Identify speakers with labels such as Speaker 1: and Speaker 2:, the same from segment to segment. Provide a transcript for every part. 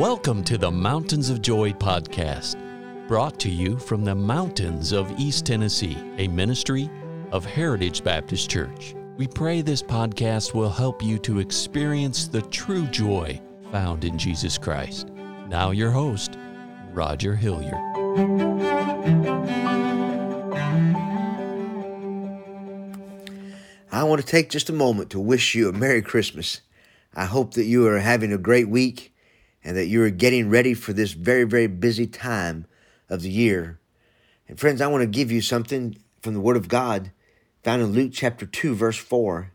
Speaker 1: Welcome to the Mountains of Joy podcast, brought to you from the mountains of East Tennessee, a ministry of Heritage Baptist Church. We pray this podcast will help you to experience the true joy found in Jesus Christ. Now, your host, Roger Hilliard.
Speaker 2: I want to take just a moment to wish you a Merry Christmas. I hope that you are having a great week and that you are getting ready for this very, very busy time of the year. And friends, I want to give you something from the Word of God found in Luke chapter 2, verse 4.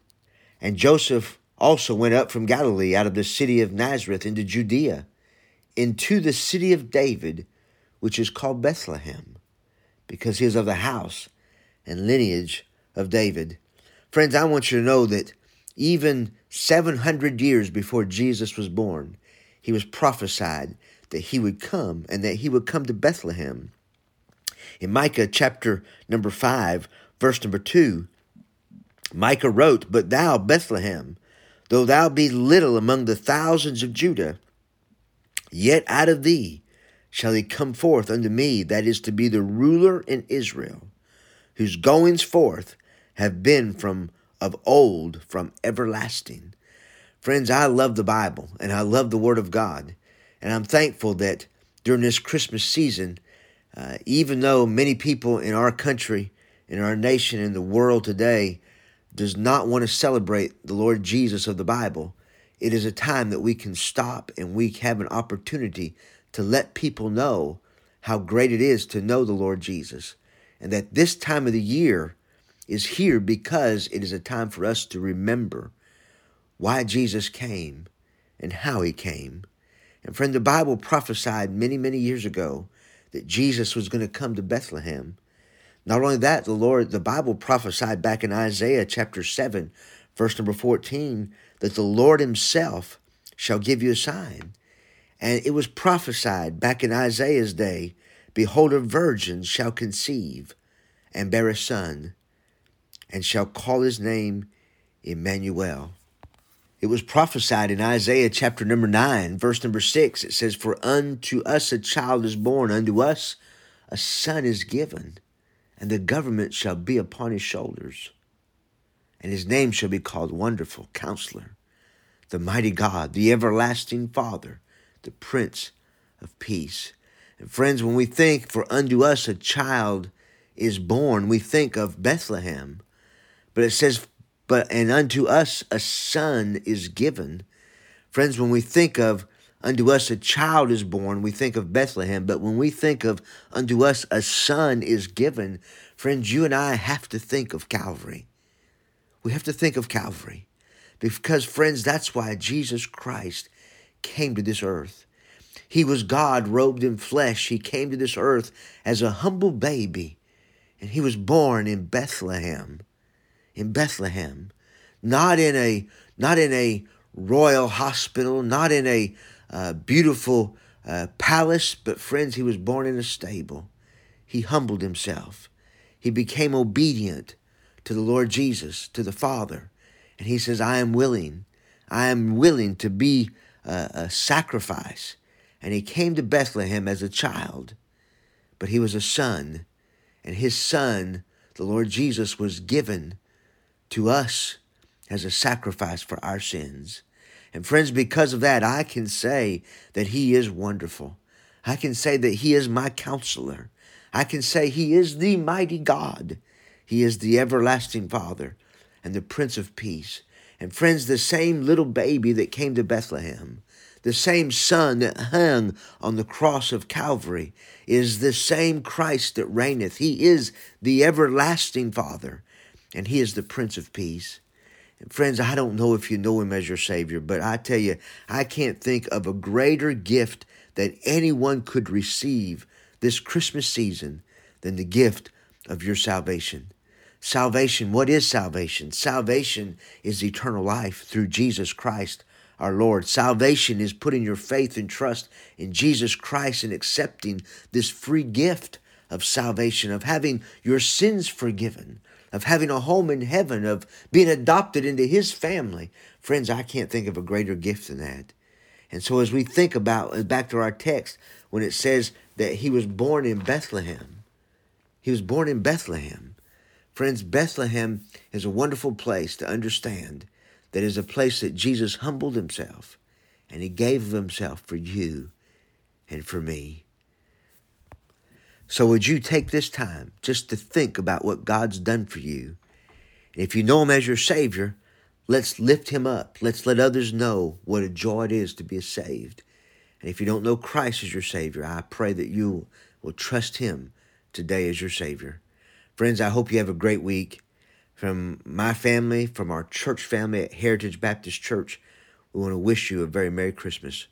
Speaker 2: And Joseph also went up from Galilee out of the city of Nazareth into Judea, into the city of David, which is called Bethlehem, because he is of the house and lineage of David. Friends, I want you to know that even 700 years before Jesus was born, he was prophesied that he would come and that he would come to Bethlehem. In Micah chapter number 5, verse number 2, Micah wrote, But thou, Bethlehem, though thou be little among the thousands of Judah, yet out of thee shall he come forth unto me, that is to be the ruler in Israel, whose goings forth have been from of old, from everlasting. Friends, I love the Bible and I love the Word of God. And I'm thankful that during this Christmas season, uh, even though many people in our country, in our nation, in the world today, does not want to celebrate the Lord Jesus of the Bible, it is a time that we can stop and we have an opportunity to let people know how great it is to know the Lord Jesus. And that this time of the year is here because it is a time for us to remember why Jesus came and how he came. And friend, the Bible prophesied many, many years ago that Jesus was going to come to Bethlehem. Not only that, the Lord, the Bible prophesied back in Isaiah chapter 7, verse number 14, that the Lord himself shall give you a sign. And it was prophesied back in Isaiah's day, Behold, a virgin shall conceive and bear a son, and shall call his name Emmanuel. It was prophesied in Isaiah chapter number 9, verse number 6. It says, For unto us a child is born, unto us a son is given, and the government shall be upon his shoulders. And his name shall be called Wonderful Counselor, the Mighty God, the Everlasting Father, the Prince of Peace. And friends, when we think, For unto us a child is born, we think of Bethlehem. But it says, but and unto us a son is given. Friends, when we think of unto us a child is born, we think of Bethlehem. But when we think of unto us a son is given, friends, you and I have to think of Calvary. We have to think of Calvary. Because, friends, that's why Jesus Christ came to this earth. He was God robed in flesh. He came to this earth as a humble baby, and he was born in Bethlehem in Bethlehem, not in a not in a royal hospital, not in a uh, beautiful uh, palace, but friends, he was born in a stable. He humbled himself. He became obedient to the Lord Jesus, to the Father, and he says, "I am willing. I am willing to be a, a sacrifice." And he came to Bethlehem as a child, but he was a son, and his son, the Lord Jesus, was given to us as a sacrifice for our sins. And friends, because of that, I can say that He is wonderful. I can say that He is my counselor. I can say He is the mighty God. He is the everlasting Father and the Prince of Peace. And friends, the same little baby that came to Bethlehem, the same Son that hung on the cross of Calvary, is the same Christ that reigneth. He is the everlasting Father and He is the Prince of Peace. And friends, I don't know if you know Him as your Savior, but I tell you, I can't think of a greater gift that anyone could receive this Christmas season than the gift of your salvation. Salvation, what is salvation? Salvation is eternal life through Jesus Christ our Lord. Salvation is putting your faith and trust in Jesus Christ and accepting this free gift of salvation, of having your sins forgiven, of having a home in heaven, of being adopted into His family. Friends, I can't think of a greater gift than that. And so, as we think about, uh, back to our text, when it says that he was born in Bethlehem, he was born in Bethlehem. Friends, Bethlehem is a wonderful place to understand that is a place that Jesus humbled himself and he gave of himself for you and for me. So, would you take this time just to think about what God's done for you? And if you know Him as your Savior, let's lift Him up. Let's let others know what a joy it is to be saved. And if you don't know Christ as your Savior, I pray that you will trust Him today as your Savior. Friends, I hope you have a great week. From my family, from our church family at Heritage Baptist Church, we want to wish you a very Merry Christmas.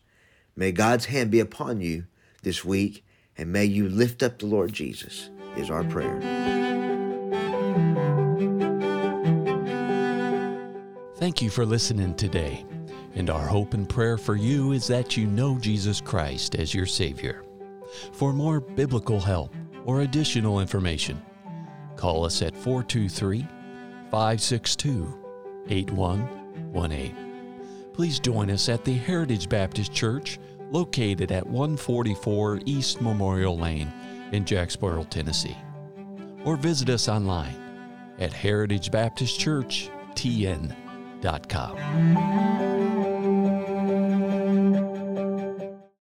Speaker 2: May God's hand be upon you this week, and may you lift up the Lord Jesus, is our prayer.
Speaker 1: Thank you for listening today. And our hope and prayer for you is that you know Jesus Christ as your Savior. For more biblical help or additional information, call us at 423 562 8118. Please join us at the Heritage Baptist Church located at 144 East Memorial Lane in Jacksboro, Tennessee. Or visit us online at heritagebaptistchurchtn.com.